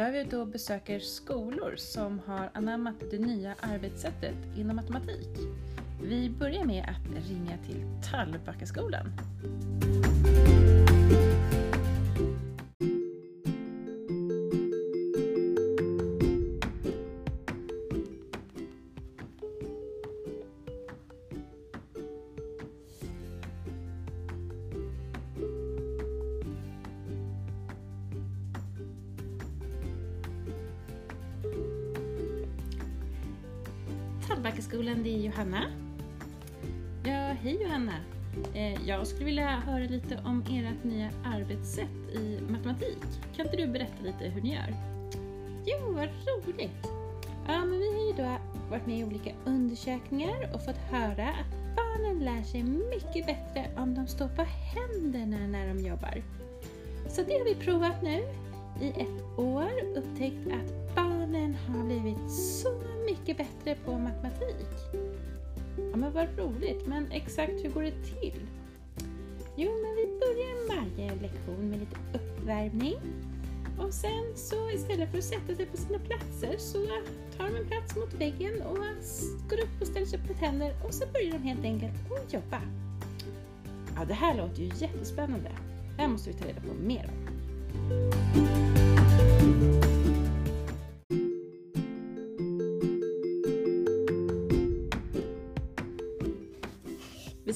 Idag är vi ute och besöker skolor som har anammat det nya arbetssättet inom matematik. Vi börjar med att ringa till Tallbackaskolan. Hallbackaskolan, det är Johanna. Ja, hej Johanna. Eh, jag skulle vilja höra lite om ert nya arbetssätt i matematik. Kan inte du berätta lite hur ni gör? Jo, vad roligt! Ja, men vi har ju då varit med i olika undersökningar och fått höra att barnen lär sig mycket bättre om de står på händerna när de jobbar. Så det har vi provat nu i ett år, upptäckt att barnen har blivit så mycket bättre på matematik. Ja, men vad roligt, men exakt hur går det till? Jo, men vi börjar varje lektion med lite uppvärmning. Och sen så istället för att sätta sig på sina platser så tar de en plats mot väggen och går upp och ställer sig på tänder och så börjar de helt enkelt att jobba. Ja, det här låter ju jättespännande. Det här måste vi ta reda på mer om.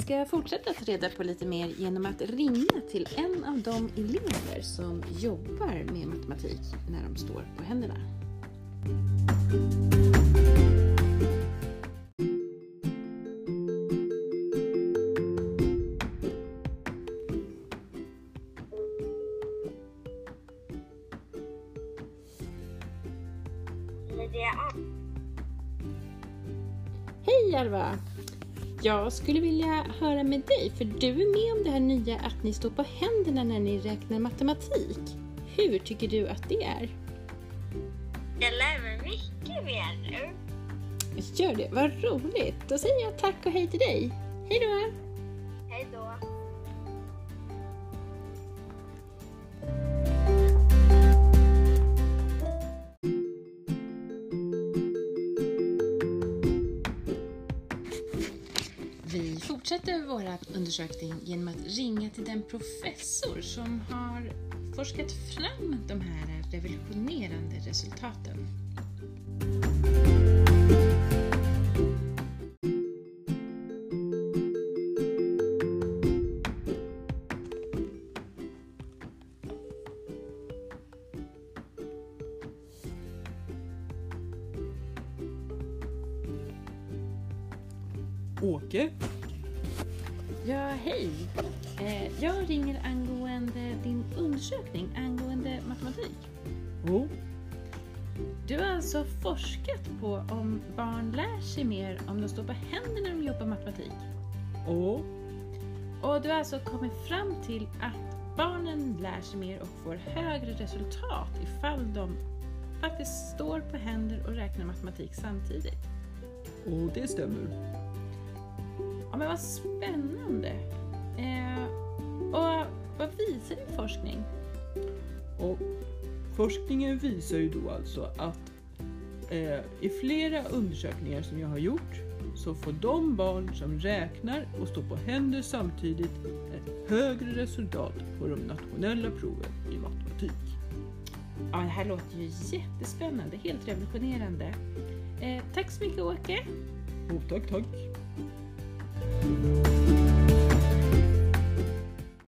Ska fortsätta ta reda på lite mer genom att ringa till en av de elever som jobbar med matematik när de står på händerna. Hej Järva! Jag skulle vilja höra med dig, för du är med om det här nya att ni står på händerna när ni räknar matematik. Hur tycker du att det är? Jag lär mig mycket mer nu. Gör det, vad roligt! Då säger jag tack och hej till dig. Hej då! Hej då. Fortsätter vår undersökning genom att ringa till den professor som har forskat fram de här revolutionerande resultaten. Åke? Ja, hej! Eh, Jag ringer angående din undersökning angående matematik. Oh, Du har alltså forskat på om barn lär sig mer om de står på händerna när de jobbar matematik. oh, Och du har alltså kommit fram till att barnen lär sig mer och får högre resultat ifall de faktiskt står på händer och räknar matematik samtidigt. oh, det stämmer. Ja men vad spännande! Eh, och vad visar din forskning? Och forskningen visar ju då alltså att eh, i flera undersökningar som jag har gjort så får de barn som räknar och står på händer samtidigt ett högre resultat på de nationella proven i matematik. Ja, det här låter ju jättespännande, helt revolutionerande. Eh, tack så mycket Åke! Och tack, tack. Bye.